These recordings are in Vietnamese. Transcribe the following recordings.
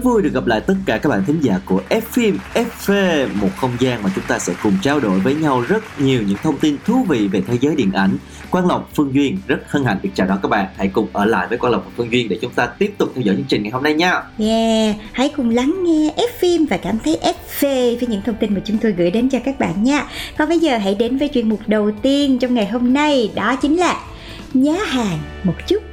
Rất vui được gặp lại tất cả các bạn thính giả của F phim FV, một không gian mà chúng ta sẽ cùng trao đổi với nhau rất nhiều những thông tin thú vị về thế giới điện ảnh. Quang Lộc, Phương Duyên rất hân hạnh được chào đón các bạn. Hãy cùng ở lại với Quang Lộc và Phương Duyên để chúng ta tiếp tục theo dõi chương trình ngày hôm nay nha. Yeah, hãy cùng lắng nghe F phim và cảm thấy FV với những thông tin mà chúng tôi gửi đến cho các bạn nha. Còn bây giờ hãy đến với chuyên mục đầu tiên trong ngày hôm nay, đó chính là nhá hàng một chút.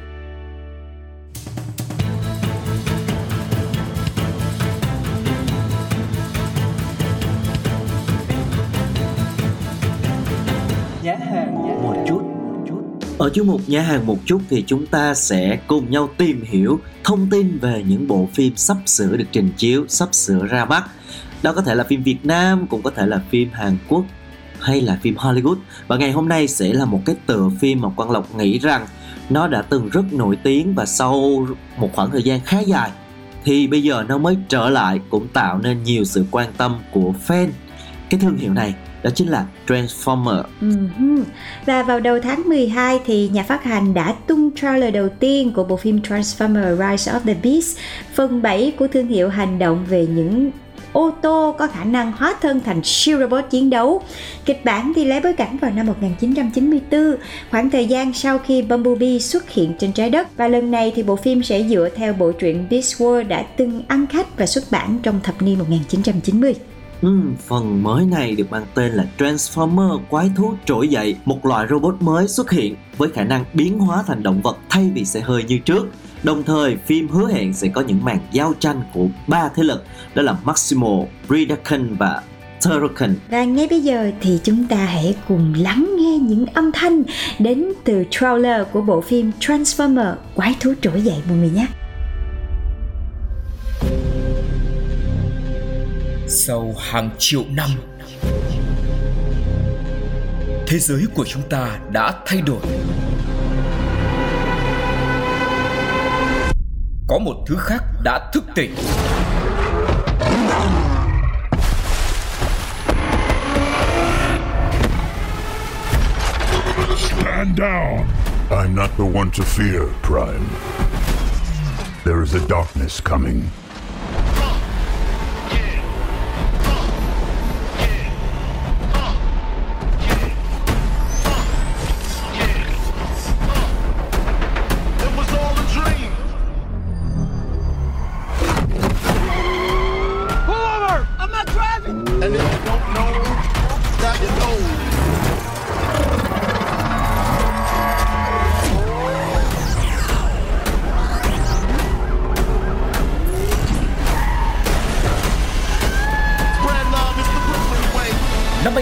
Ở chuyên mục nhà hàng một chút thì chúng ta sẽ cùng nhau tìm hiểu thông tin về những bộ phim sắp sửa được trình chiếu, sắp sửa ra mắt. Đó có thể là phim Việt Nam, cũng có thể là phim Hàn Quốc hay là phim Hollywood. Và ngày hôm nay sẽ là một cái tựa phim mà Quang Lộc nghĩ rằng nó đã từng rất nổi tiếng và sau một khoảng thời gian khá dài thì bây giờ nó mới trở lại cũng tạo nên nhiều sự quan tâm của fan. Cái thương hiệu này đó chính là Transformer. Ừ và vào đầu tháng 12 thì nhà phát hành đã tung trailer đầu tiên của bộ phim Transformer Rise of the Beast, phần 7 của thương hiệu hành động về những ô tô có khả năng hóa thân thành siêu robot chiến đấu. Kịch bản thì lấy bối cảnh vào năm 1994, khoảng thời gian sau khi Bumblebee xuất hiện trên trái đất và lần này thì bộ phim sẽ dựa theo bộ truyện Beast World đã từng ăn khách và xuất bản trong thập niên 1990. Ừm, phần mới này được mang tên là Transformer quái thú trỗi dậy, một loại robot mới xuất hiện với khả năng biến hóa thành động vật thay vì xe hơi như trước. Đồng thời, phim hứa hẹn sẽ có những màn giao tranh của ba thế lực, đó là Maximo, Predaken và Turrican. Và ngay bây giờ thì chúng ta hãy cùng lắng nghe những âm thanh đến từ trailer của bộ phim Transformer Quái thú trỗi dậy mọi người nhé. Sau hàng triệu năm thế giới của chúng ta đã thay đổi có một thứ khác đã thức tỉnh Stand down! I'm not the one to fear, Prime. There is a darkness coming.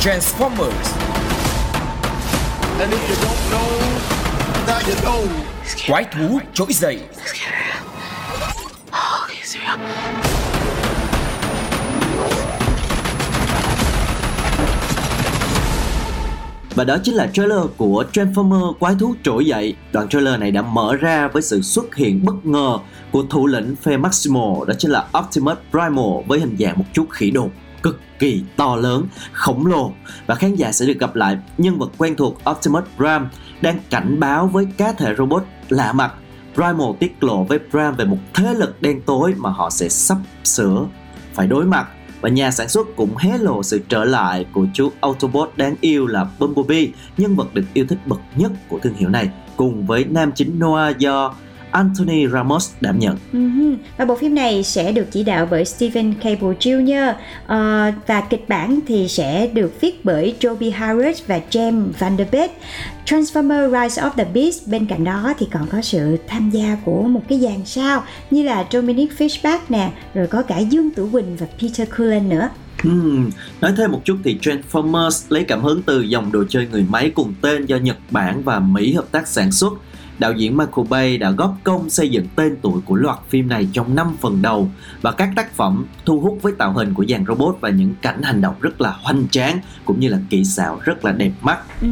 Transformers. And if you don't know, now you know. quái thú trỗi dậy Và đó chính là trailer của Transformer Quái thú trỗi dậy. Đoạn trailer này đã mở ra với sự xuất hiện bất ngờ của thủ lĩnh phe Maximal đó chính là Optimus Primal với hình dạng một chút khỉ đột cực kỳ to lớn, khổng lồ và khán giả sẽ được gặp lại nhân vật quen thuộc Optimus Prime đang cảnh báo với cá thể robot lạ mặt. Primal tiết lộ với Prime về một thế lực đen tối mà họ sẽ sắp sửa phải đối mặt và nhà sản xuất cũng hé lộ sự trở lại của chú Autobot đáng yêu là Bumblebee, nhân vật được yêu thích bậc nhất của thương hiệu này, cùng với nam chính Noah do Anthony Ramos đảm nhận. Uh-huh. Và bộ phim này sẽ được chỉ đạo bởi Stephen Cable Jr. Uh, và kịch bản thì sẽ được viết bởi Joby Harris và James Van Der Beek. Transformer Rise of the Beast bên cạnh đó thì còn có sự tham gia của một cái dàn sao như là Dominic Fishback nè, rồi có cả Dương Tử Quỳnh và Peter Cullen nữa. Hmm, nói thêm một chút thì Transformers lấy cảm hứng từ dòng đồ chơi người máy cùng tên do Nhật Bản và Mỹ hợp tác sản xuất đạo diễn Michael Bay đã góp công xây dựng tên tuổi của loạt phim này trong 5 phần đầu và các tác phẩm thu hút với tạo hình của dàn robot và những cảnh hành động rất là hoành tráng cũng như là kỹ xảo rất là đẹp mắt. Ừ,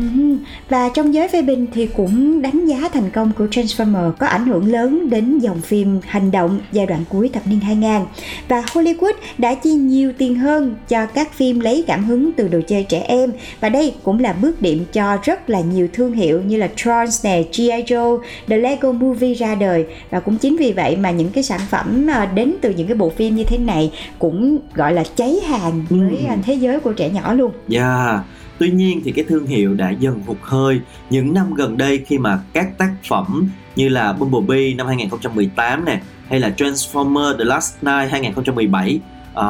và trong giới phê bình thì cũng đánh giá thành công của Transformer có ảnh hưởng lớn đến dòng phim hành động giai đoạn cuối thập niên 2000 và Hollywood đã chi nhiều tiền hơn cho các phim lấy cảm hứng từ đồ chơi trẻ em và đây cũng là bước điểm cho rất là nhiều thương hiệu như là Trons nè, G.I. Joe, The Lego Movie ra đời và cũng chính vì vậy mà những cái sản phẩm à, đến từ những cái bộ phim như thế này cũng gọi là cháy hàng với ừ. thế giới của trẻ nhỏ luôn. Yeah. Dạ. Tuy nhiên thì cái thương hiệu đã dần hụt hơi những năm gần đây khi mà các tác phẩm như là Bumblebee năm 2018 nè hay là Transformer The Last Night 2017 uh,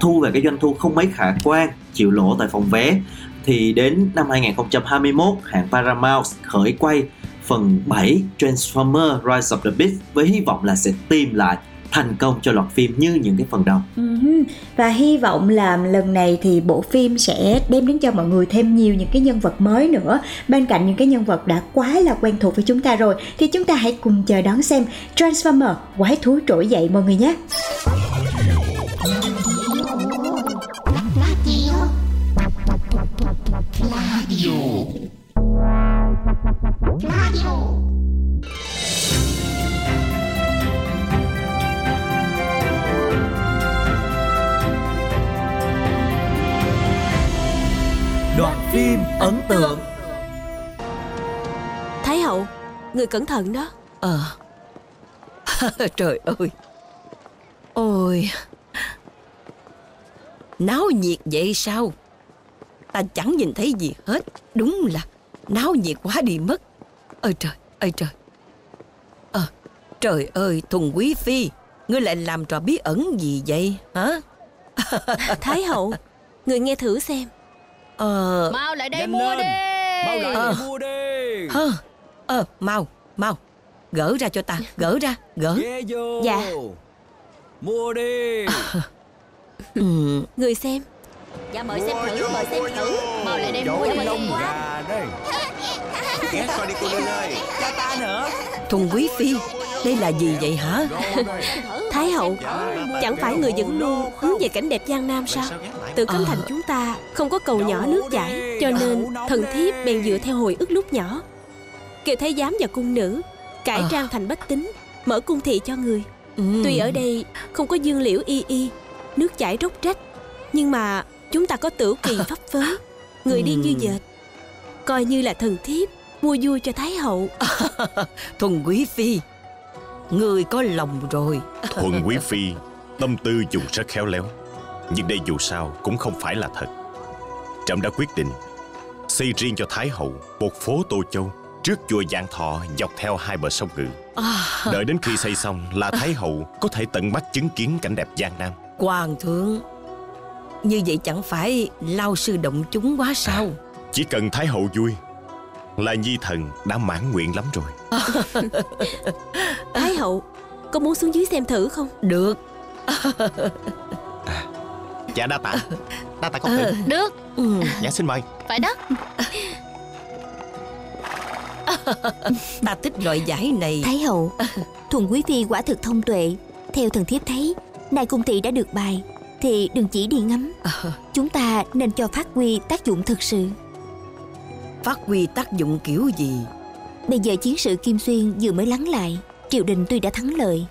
thu về cái doanh thu không mấy khả quan chịu lỗ tại phòng vé thì đến năm 2021 hãng Paramount khởi quay phần 7 Transformer Rise of the Beast với hy vọng là sẽ tìm lại thành công cho loạt phim như những cái phần đầu. Uh-huh. Và hy vọng là lần này thì bộ phim sẽ đem đến cho mọi người thêm nhiều những cái nhân vật mới nữa. Bên cạnh những cái nhân vật đã quá là quen thuộc với chúng ta rồi thì chúng ta hãy cùng chờ đón xem Transformer quái thú trỗi dậy mọi người nhé. Đoạn ấn tượng. Thái hậu Người cẩn thận đó. Ờ. Trời ơi. Ôi. Náo nhiệt vậy sao? Ta chẳng nhìn thấy gì hết. Đúng là náo nhiệt quá đi mất. Ơi trời ơi trời. Ờ à, trời ơi thùng quý phi. Ngươi lại làm trò bí ẩn gì vậy hả? Thái hậu người nghe thử xem ờ mau lại đây mua lên. đi. Mau lại ờ. mua đi. Ờ ờ mau mau. Gỡ ra cho ta gỡ ra gỡ. Ghé vô. dạ. Mua đi. Ừ. người xem. Dạ mời xem thử mời xem thử. mau lại đây mua cho mình quá đây. Ghé coi đi cô Linh ơi. Cho ta nữa. Thùng quý phi Đây là gì vậy hả? Thái hậu Chẳng phải người dẫn luôn hướng về cảnh đẹp Giang Nam sao Từ Cấm Thành chúng ta Không có cầu nhỏ nước chảy Cho nên thần thiếp bèn dựa theo hồi ức lúc nhỏ. Kiều Thái Giám và cung nữ Cải trang thành bách tính Mở cung thị cho người. Ừ. Tuy ở đây không có dương liễu y y Nước chảy róc rách Nhưng mà chúng ta có tử kỳ pháp phới Người đi như dệt. Coi như là thần thiếp mua vui cho Thái hậu. Thuần Quý Phi Người có lòng rồi. Thuần Quý Phi Tâm tư dùng rất khéo léo Nhưng đây dù sao cũng không phải là thật. Trẫm đã quyết định Xây riêng cho Thái hậu Một phố Tô Châu Trước chùa Giang Thọ dọc theo hai bờ sông Ngự. À. Đợi đến khi xây xong là Thái hậu Có thể tận mắt chứng kiến cảnh đẹp Giang Nam Hoàng thượng Như vậy chẳng phải lao sư động chúng quá sao? À, Chỉ cần Thái hậu vui là Nhi Thần đã mãn nguyện lắm rồi. Thái hậu Có muốn xuống dưới xem thử không? Được Dạ đa tạ. Đa tạ công tử. Được. Ừ. Dạ xin mời. Phải đó. Ta thích loại giải này. Thái hậu Thuần quý phi quả thực thông tuệ. Theo thần thiếp thấy Nay cung thị đã được bài Thì đừng chỉ đi ngắm. Chúng ta nên cho phát huy tác dụng thực sự. Phát huy tác dụng kiểu gì? Bây giờ chiến sự Kim Xuyên vừa mới lắng lại Triều đình tuy đã thắng lợi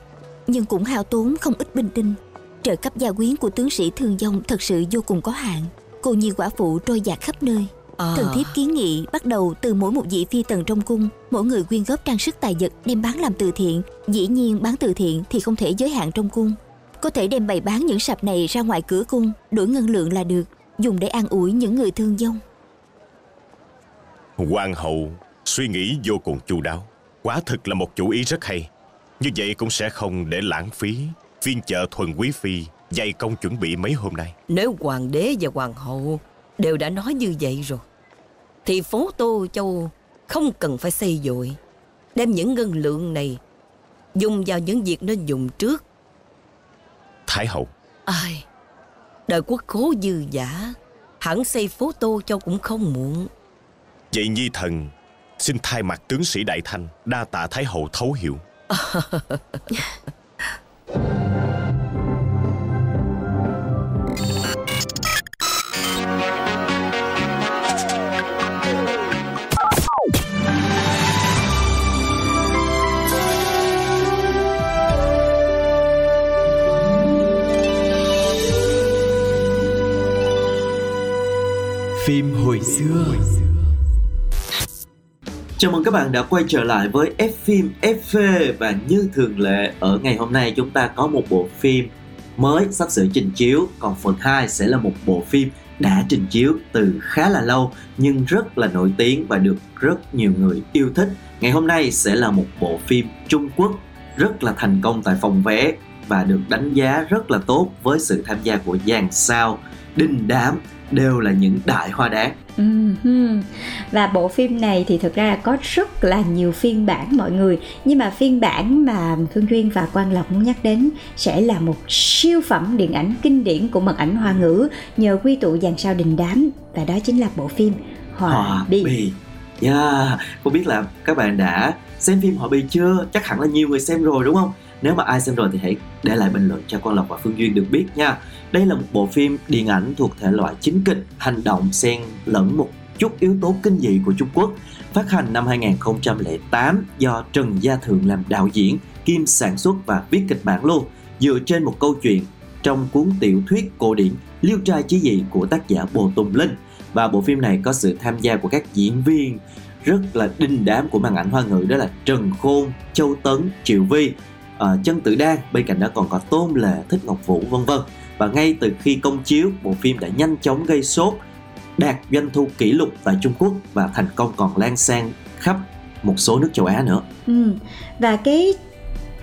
Nhưng cũng hao tốn không ít binh tinh Trợ cấp gia quyến của tướng sĩ thương vong Thật sự vô cùng có hạn. Cô nhi quả phụ trôi dạt khắp nơi. À. Thần thiếp kiến nghị bắt đầu từ mỗi một vị phi tần trong cung Mỗi người quyên góp trang sức tài vật đem bán làm từ thiện. Dĩ nhiên bán từ thiện thì không thể giới hạn trong cung. Có thể đem bày bán những sạp này ra ngoài cửa cung Đổi ngân lượng là được Dùng để an ủi những người thương vong Hoàng hậu suy nghĩ vô cùng chu đáo. Quả thực là một chủ ý rất hay. Như vậy cũng sẽ không để lãng phí Phiên chợ thuần quý phi Dày công chuẩn bị mấy hôm nay. Nếu hoàng đế và hoàng hậu Đều đã nói như vậy rồi Thì phố Tô Châu Không cần phải xây dội. Đem những ngân lượng này Dùng vào những việc nên dùng trước. Thái hậu. Ai Đời quốc khố dư giả Hẳn xây phố Tô Châu cũng không muộn. Vậy Nhi Thần Xin thay mặt tướng sĩ Đại Thanh Đa tạ Thái hậu thấu hiểu Phim hồi xưa. Chào mừng các bạn đã quay trở lại với F phim FV và như thường lệ ở ngày hôm nay chúng ta có một bộ phim mới sắp sửa trình chiếu. Còn phần 2 sẽ là một bộ phim đã trình chiếu từ khá là lâu nhưng rất là nổi tiếng và được rất nhiều người yêu thích. Ngày hôm nay sẽ là một bộ phim Trung Quốc rất là thành công tại phòng vé và được đánh giá rất là tốt với sự tham gia của dàn sao, đình đám đều là những đại hoa đáng. Ừm, Và bộ phim này thì thực ra là có rất là nhiều phiên bản mọi người. Nhưng mà phiên bản mà Phương Duyên và Quang Lộc muốn nhắc đến Sẽ là một siêu phẩm điện ảnh kinh điển của mật ảnh hoa ngữ Nhờ quy tụ dàn sao đình đám. Và đó chính là bộ phim Hòa, Hòa Bi Bì Yeah, không biết là các bạn đã xem phim họ Bì chưa? Chắc hẳn là nhiều người xem rồi đúng không? Nếu mà ai xem rồi thì hãy để lại bình luận cho Quang Lộc và Phương Duyên được biết nha. Đây là một bộ phim điện ảnh thuộc thể loại chính kịch, hành động xen lẫn một chút yếu tố kinh dị của Trung Quốc. Phát hành năm 2008 do Trần Gia Thượng làm đạo diễn, kim sản xuất và viết kịch bản luôn, dựa trên một câu chuyện trong cuốn tiểu thuyết cổ điển Liêu trai chí dị của tác giả Bồ Tùng Linh. Và bộ phim này có sự tham gia của các diễn viên rất là đinh đám của màn ảnh hoa ngữ đó là Trần Khôn, Châu Tấn, Triệu Vi, à, Chân Tử Đan, bên cạnh đó còn có Tôn Lệ, Thích Ngọc Vũ vân vân. Và ngay từ khi công chiếu, bộ phim đã nhanh chóng gây sốt, đạt doanh thu kỷ lục tại Trung Quốc và thành công còn lan sang khắp một số nước châu Á nữa. Ừ. Và cái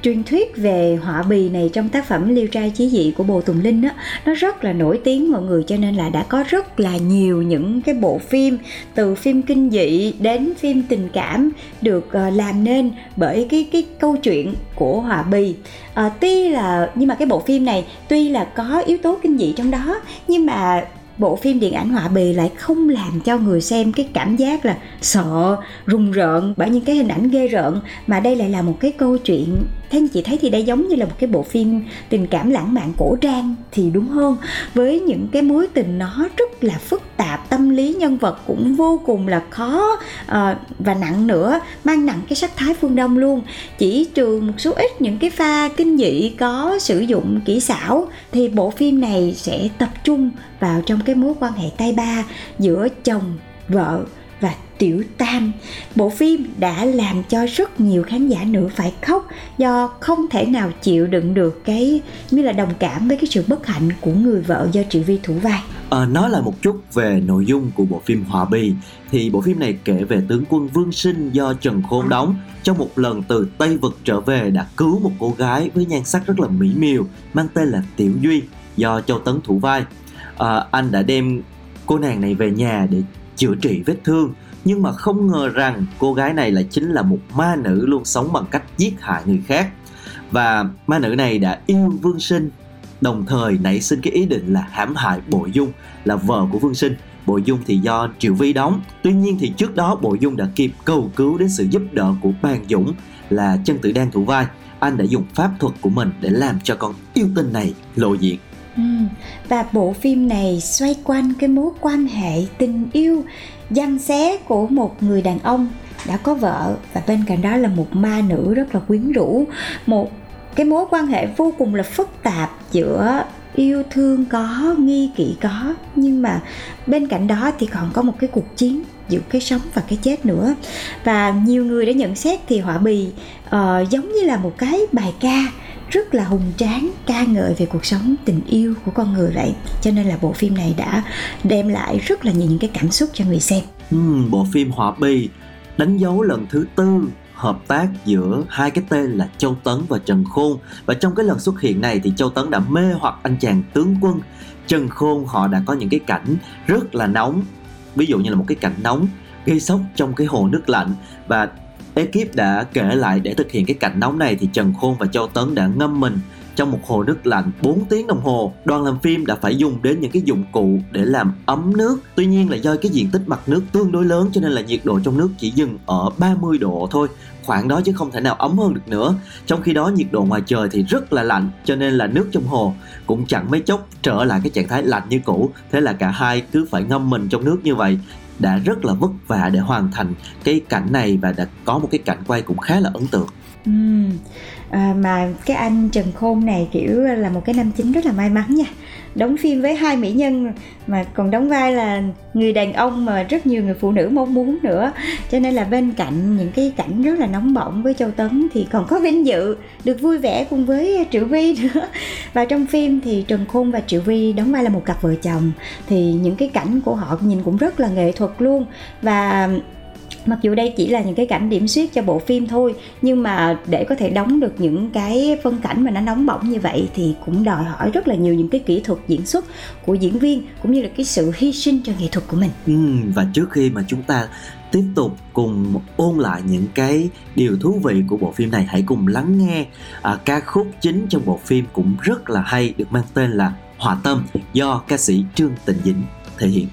truyền thuyết về họa bì này trong tác phẩm Liêu trai chí dị của Bồ Tùng Linh đó nó rất là nổi tiếng mọi người cho nên là đã có rất là nhiều những cái bộ phim từ phim kinh dị đến phim tình cảm được ờ, làm nên bởi cái cái câu chuyện của họa bì. À, tuy là nhưng mà cái bộ phim này tuy là có yếu tố kinh dị trong đó nhưng mà bộ phim điện ảnh họa bì lại không làm cho người xem cái cảm giác là sợ, rùng rợn bởi những cái hình ảnh ghê rợn. Mà đây lại là một cái câu chuyện theo chị thấy thì đây giống như là một cái bộ phim tình cảm lãng mạn cổ trang thì đúng hơn. Với những cái mối tình nó rất là phức tạp lý nhân vật cũng vô cùng là khó à, và nặng nữa mang nặng cái sắc thái phương đông luôn. Chỉ trừ một số ít những cái pha kinh dị có sử dụng kỹ xảo thì bộ phim này sẽ tập trung vào trong cái mối quan hệ tay ba giữa chồng vợ và tiểu tam. Bộ phim đã làm cho rất nhiều khán giả nữ phải khóc do không thể nào chịu đựng được cái như là đồng cảm với cái sự bất hạnh của người vợ do triệu vi thủ vai. À, nói lại một chút về nội dung của bộ phim Hòa Bì thì bộ phim này kể về tướng quân Vương Sinh do Trần Khôn đóng. Trong một lần từ Tây Vực trở về đã cứu một cô gái với nhan sắc rất là mỹ miều mang tên là Tiểu Duy do Châu Tấn thủ vai. À, anh đã đem cô nàng này về nhà để chữa trị vết thương nhưng mà không ngờ rằng cô gái này lại chính là một ma nữ luôn sống bằng cách giết hại người khác. Và ma nữ này đã yêu Vương Sinh, đồng thời nảy sinh cái ý định là hãm hại Bội Dung, là vợ của Vương Sinh. Bội Dung thì do Triệu Vi đóng. Tuy nhiên thì trước đó Bội Dung đã kịp cầu cứu đến sự giúp đỡ của Bàn Dũng là chân tử đang thủ vai. Anh đã dùng pháp thuật của mình để làm cho con yêu tinh này lộ diện. Ừ. Và bộ phim này xoay quanh cái mối quan hệ tình yêu danh xé của một người đàn ông đã có vợ. Và bên cạnh đó là một ma nữ rất là quyến rũ. Một cái mối quan hệ vô cùng là phức tạp giữa yêu thương có nghi kỵ có. Nhưng mà bên cạnh đó thì còn có một cái cuộc chiến giữa cái sống và cái chết nữa. Và nhiều người đã nhận xét thì họa bì uh, giống như là một cái bài ca rất là hùng tráng ca ngợi về cuộc sống tình yêu của con người vậy. Cho nên là bộ phim này đã đem lại rất là nhiều những cái cảm xúc cho người xem. Ừ, bộ phim họa Bi đánh dấu lần thứ tư hợp tác giữa hai cái tên là Châu Tấn và Trần Khôn. Và trong cái lần xuất hiện này thì Châu Tấn đã mê hoặc anh chàng tướng quân. Trần Khôn họ đã có những cái cảnh rất là nóng. Ví dụ như là một cái cảnh nóng gây sốc trong cái hồ nước lạnh. Và ekip đã kể lại để thực hiện cái cảnh nóng này thì Trần Khôn và Châu Tấn đã ngâm mình trong một hồ nước lạnh 4 tiếng đồng hồ. Đoàn làm phim đã phải dùng đến những cái dụng cụ để làm ấm nước. Tuy nhiên là do cái diện tích mặt nước tương đối lớn cho nên là nhiệt độ trong nước chỉ dừng ở 30 độ thôi, khoảng đó chứ không thể nào ấm hơn được nữa trong khi đó nhiệt độ ngoài trời thì rất là lạnh, cho nên là nước trong hồ cũng chẳng mấy chốc trở lại cái trạng thái lạnh như cũ thế là cả hai cứ phải ngâm mình trong nước như vậy đã rất là vất vả để hoàn thành cái cảnh này và đã có một cái cảnh quay cũng khá là ấn tượng. À, mà cái anh Trần Khôn này kiểu là một cái nam chính rất là may mắn nha. Đóng phim với hai mỹ nhân mà còn đóng vai là người đàn ông mà rất nhiều người phụ nữ mong muốn nữa. Cho nên là bên cạnh những cái cảnh rất là nóng bỏng với Châu Tấn thì còn có vinh dự được vui vẻ cùng với Triệu Vi nữa. Và trong phim thì Trần Khôn và Triệu Vi đóng vai là một cặp vợ chồng. Thì những cái cảnh của họ nhìn cũng rất là nghệ thuật luôn. Và mặc dù đây chỉ là những cái cảnh điểm xuyết cho bộ phim thôi nhưng mà để có thể đóng được những cái phân cảnh mà nó nóng bỏng như vậy thì cũng đòi hỏi rất là nhiều những cái kỹ thuật diễn xuất của diễn viên cũng như là cái sự hy sinh cho nghệ thuật của mình. Ừ, và trước khi mà chúng ta tiếp tục cùng ôn lại những cái điều thú vị của bộ phim này hãy cùng lắng nghe à, ca khúc chính trong bộ phim cũng rất là hay được mang tên là Hòa Tâm do ca sĩ Trương tình Dĩnh thể hiện.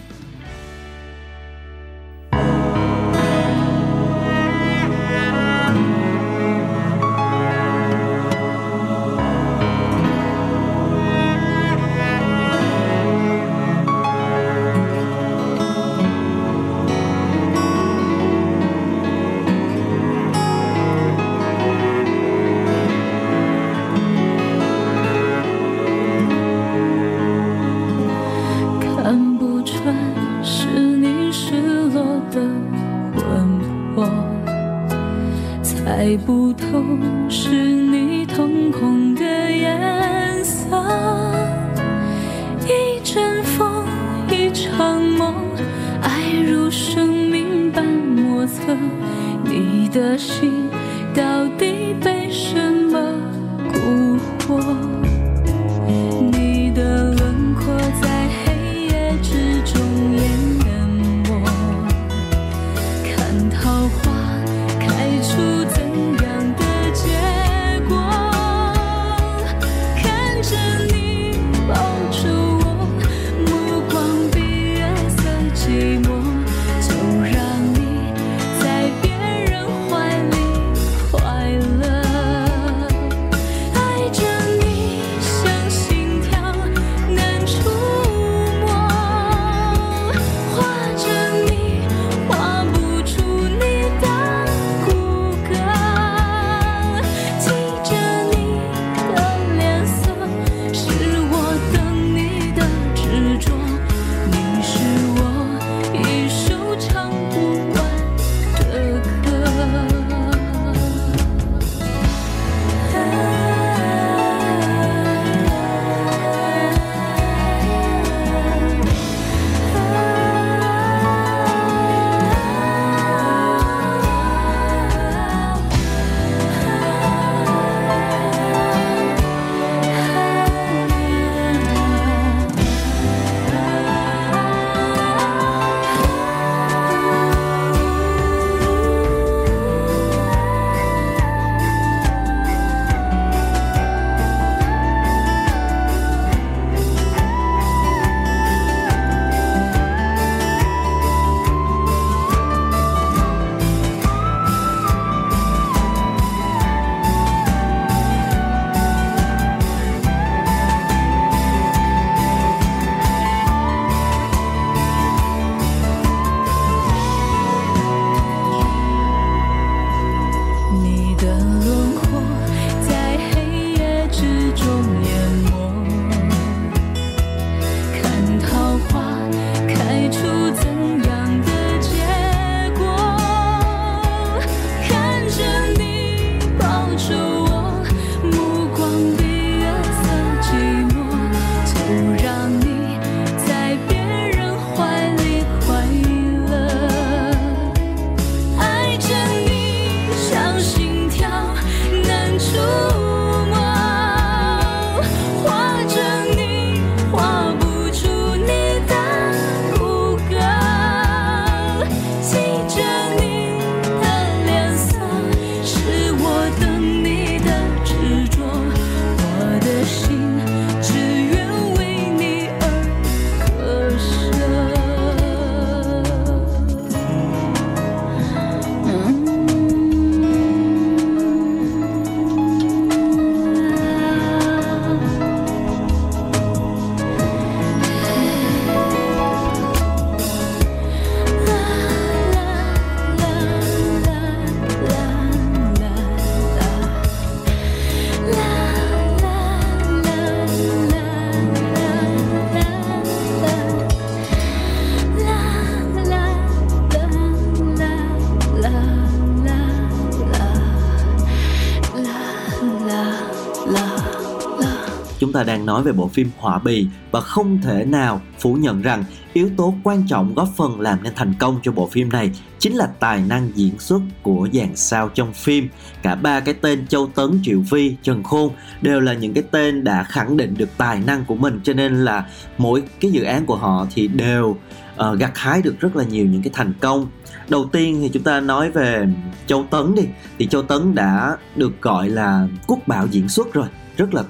Nói về bộ phim Hỏa Bì và không thể nào phủ nhận rằng yếu tố quan trọng góp phần làm nên thành công cho bộ phim này chính là tài năng diễn xuất của dàn sao trong phim. Cả ba cái tên Châu Tấn, Triệu Vi, Trần Khôn đều là những cái tên đã khẳng định được tài năng của mình cho nên là mỗi cái dự án của họ thì đều uh, gặt hái được rất là nhiều những cái thành công đầu tiên thì chúng ta nói về châu tấn đi thì châu tấn đã được gọi là quốc bảo diễn xuất rồi rất là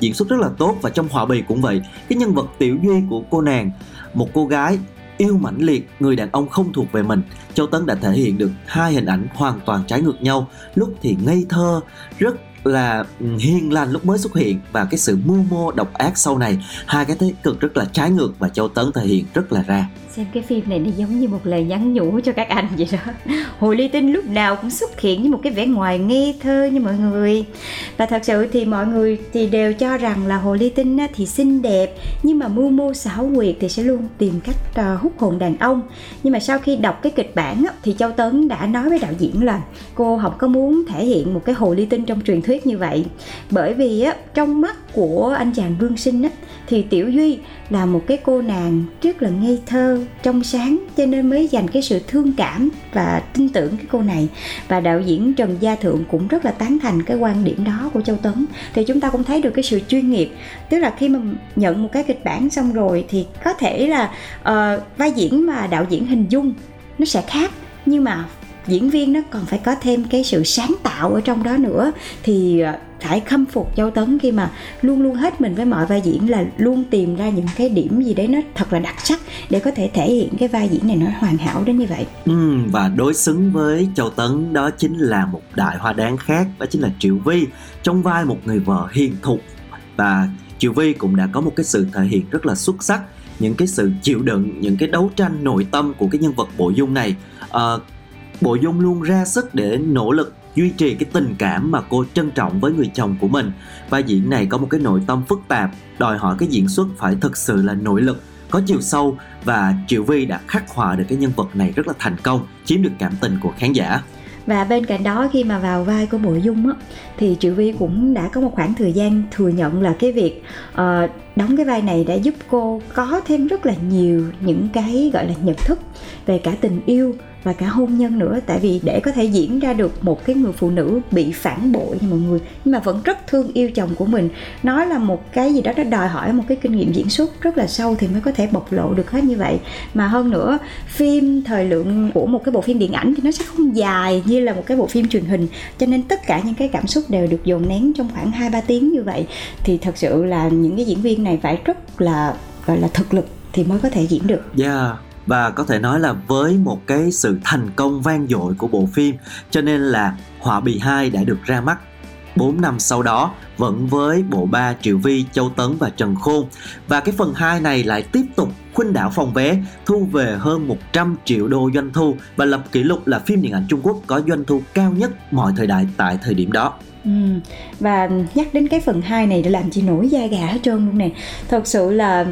diễn xuất rất là tốt và trong họa bì cũng vậy. Cái nhân vật tiểu duy của cô nàng, một cô gái yêu mãnh liệt, người đàn ông không thuộc về mình. Châu tấn đã thể hiện được hai hình ảnh hoàn toàn trái ngược nhau, lúc thì ngây thơ, rất là ừ, hiền lành lúc mới xuất hiện và cái sự mưu mô độc ác sau này, hai cái thế cực rất là trái ngược và châu tấn thể hiện rất là ra xem cái phim này nó giống như một lời nhắn nhủ cho các anh vậy đó. Hồ ly tinh lúc nào cũng xuất hiện với một cái vẻ ngoài ngây thơ như mọi người. Và thật sự thì mọi người thì đều cho rằng là hồ ly tinh thì xinh đẹp, nhưng mà mưu mô xảo quyệt thì sẽ luôn tìm cách ờ, hút hồn đàn ông. Nhưng mà sau khi đọc cái kịch bản thì châu tấn đã nói với đạo diễn là cô không có muốn thể hiện một cái hồ ly tinh trong truyền thuyết như vậy. Bởi vì á, trong mắt của anh chàng vương sinh á thì tiểu duy là một cái cô nàng rất là ngây thơ trong sáng cho nên mới dành cái sự thương cảm và tin tưởng cái cô này. Và đạo diễn Trần Gia Thượng cũng rất là tán thành cái quan điểm đó của Châu Tấn. Thì chúng ta cũng thấy được cái sự chuyên nghiệp. Tức là khi mà nhận một cái kịch bản xong rồi thì có thể là uh, vai diễn mà đạo diễn hình dung nó sẽ khác nhưng mà diễn viên nó còn phải có thêm cái sự sáng tạo ở trong đó nữa. Thì à, phải khâm phục Châu Tấn khi mà luôn luôn hết mình với mọi vai diễn là luôn tìm ra những cái điểm gì đấy nó thật là đặc sắc để có thể thể hiện cái vai diễn này nó hoàn hảo đến như vậy. Ừ, và đối xứng với Châu Tấn đó chính là một đại hoa đáng khác đó chính là Triệu Vi trong vai một người vợ hiền thục và Triệu Vi cũng đã có một cái sự thể hiện rất là xuất sắc những cái sự chịu đựng những cái đấu tranh nội tâm của cái nhân vật bộ dung này. À, bộ dung luôn ra sức để nỗ lực duy trì cái tình cảm mà cô trân trọng với người chồng của mình. Vai diễn này có một cái nội tâm phức tạp đòi hỏi cái diễn xuất phải thực sự là nội lực có chiều sâu và Triệu Vi đã khắc họa được cái nhân vật này rất là thành công chiếm được cảm tình của khán giả. Và bên cạnh đó khi mà vào vai của Bộ Dung á, thì Triệu Vi cũng đã có một khoảng thời gian thừa nhận là cái việc uh, đóng cái vai này đã giúp cô có thêm rất là nhiều những cái gọi là nhận thức về cả tình yêu và cả hôn nhân nữa. Tại vì để có thể diễn ra được một cái người phụ nữ bị phản bội như mọi người nhưng mà vẫn rất thương yêu chồng của mình. Nó là một cái gì đó nó đòi hỏi một cái kinh nghiệm diễn xuất rất là sâu thì mới có thể bộc lộ được hết như vậy. Mà hơn nữa phim thời lượng của một cái bộ phim điện ảnh thì nó sẽ không dài như là một cái bộ phim truyền hình. Cho nên tất cả những cái cảm xúc đều được dồn nén trong khoảng hai ba tiếng như vậy. Thì thật sự là những cái diễn viên này phải rất là gọi là thực lực thì mới có thể diễn được. Yeah, và có thể nói là với một cái sự thành công vang dội của bộ phim cho nên là Họa Bì 2 đã được ra mắt 4 năm sau đó vẫn với bộ ba Triệu Vi, Châu Tấn và Trần Khôn và cái phần 2 này lại tiếp tục khuynh đảo phòng vé thu về hơn 100 triệu đô doanh thu và lập kỷ lục là phim điện ảnh Trung Quốc có doanh thu cao nhất mọi thời đại tại thời điểm đó. Ừ. Và nhắc đến cái phần 2 này để làm chị nổi da gà hết trơn luôn nè Thật sự là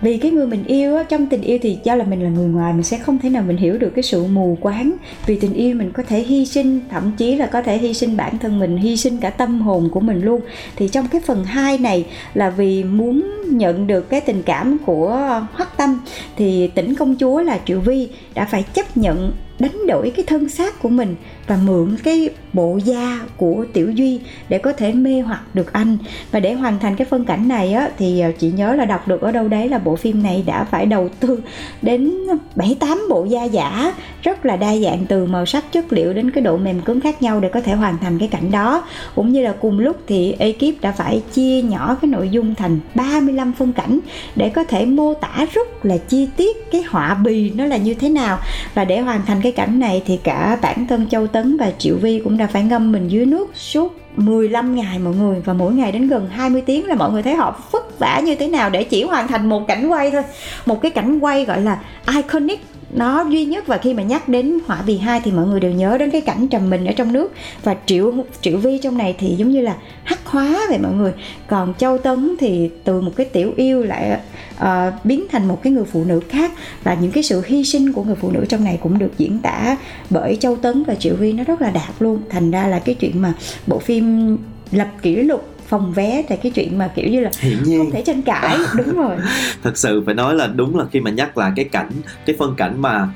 vì cái người mình yêu á, trong tình yêu thì do là mình là người ngoài mình sẽ không thể nào mình hiểu được cái sự mù quáng. Vì tình yêu mình có thể hy sinh thậm chí là có thể hy sinh bản thân mình hy sinh cả tâm hồn của mình luôn. Thì trong cái phần 2 này là vì muốn nhận được cái tình cảm của hoắc tâm thì tỉnh công chúa là triệu vi đã phải chấp nhận đánh đổi cái thân xác của mình và mượn cái bộ da của tiểu duy để có thể mê hoặc được anh. Và để hoàn thành cái phân cảnh này á, thì ờ, chị nhớ là đọc được ở đâu đấy là bộ phim này đã phải đầu tư đến bảy tám bộ da giả, rất là đa dạng từ màu sắc, chất liệu đến cái độ mềm cứng khác nhau để có thể hoàn thành cái cảnh đó. Cũng như là cùng lúc thì ekip đã phải chia nhỏ cái nội dung thành 35 phân cảnh để có thể mô tả rất là chi tiết cái họa bì nó là như thế nào. Và để hoàn thành cái cái cảnh này thì cả bản thân Châu Tấn và Triệu Vi cũng đã phải ngâm mình dưới nước suốt 15 ngày mọi người và mỗi ngày đến gần 20 tiếng là mọi người thấy họ vất vả như thế nào để chỉ hoàn thành một cảnh quay thôi. Một cái cảnh quay gọi là iconic nó duy nhất và khi mà nhắc đến họa bì hai thì mọi người đều nhớ đến cái cảnh trầm mình ở trong nước. Và triệu triệu vi trong này thì giống như là hắc hóa vậy mọi người. Còn châu tấn thì từ một cái tiểu yêu lại uh, biến thành một cái người phụ nữ khác. Và những cái sự hy sinh của người phụ nữ trong này cũng được diễn tả bởi châu tấn và triệu vi. Nó rất là đạt luôn. Thành ra là cái chuyện mà bộ phim lập kỷ lục phòng vé tại cái chuyện mà kiểu như là hiển nhiên. không thể tranh cãi. Đúng rồi. Thật sự phải nói là đúng là khi mà nhắc lại cái cảnh cái phân cảnh mà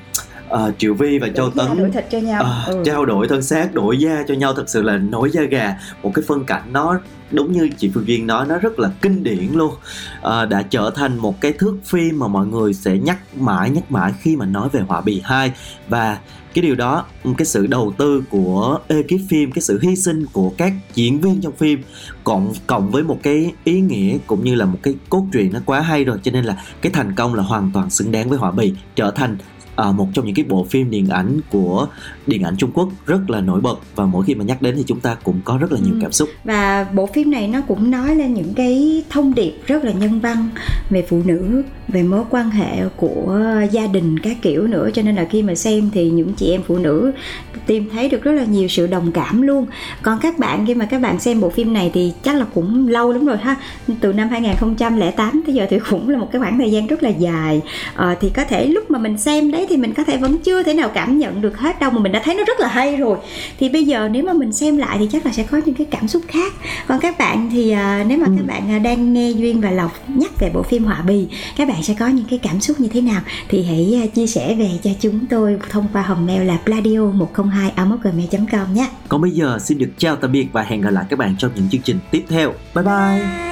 uh, Triệu Vi và Châu Tấn đổi thịt cho nhau. ờ, ừ. trao đổi thân xác đổi da cho nhau thật sự là nổi da gà. Một cái phân cảnh nó đúng như chị Phương Duyên nói nó rất là kinh điển luôn. Ờ, đã trở thành một cái thước phim mà mọi người sẽ nhắc mãi nhắc mãi khi mà nói về Họa Bì 2 và cái điều đó, cái sự đầu tư của ekip phim, cái sự hy sinh của các diễn viên trong phim cộng cộng với một cái ý nghĩa cũng như là một cái cốt truyện nó quá hay rồi, cho nên là cái thành công là hoàn toàn xứng đáng với Họa Bì trở thành à, một trong những cái bộ phim điện ảnh của điện ảnh Trung Quốc rất là nổi bật và mỗi khi mà nhắc đến thì chúng ta cũng có rất là nhiều Ừ. cảm xúc. Và bộ phim này nó cũng nói lên những cái thông điệp rất là nhân văn về phụ nữ về mối quan hệ của gia đình các kiểu nữa. Cho nên là khi mà xem thì những chị em phụ nữ tìm thấy được rất là nhiều sự đồng cảm luôn. Còn các bạn khi mà các bạn xem bộ phim này thì chắc là cũng lâu lắm rồi ha. Từ năm 2008 tới giờ thì cũng là một cái khoảng thời gian rất là dài. Ờ, thì có thể lúc mà mình xem đấy thì mình có thể vẫn chưa thể nào cảm nhận được hết đâu mà mình đã thấy nó rất là hay rồi. Thì bây giờ nếu mà mình xem lại thì chắc là sẽ có những cái cảm xúc khác. Còn các bạn thì à, nếu mà các bạn à, đang nghe duyên và lộc nhắc về bộ phim họa bì các bạn sẽ có những cái cảm xúc như thế nào? Thì hãy à, chia sẻ về cho chúng tôi thông qua hòm mail là pladio 102 gmail com nhé. Còn bây giờ xin được chào tạm biệt và hẹn gặp lại các bạn trong những chương trình tiếp theo. Bye. Bye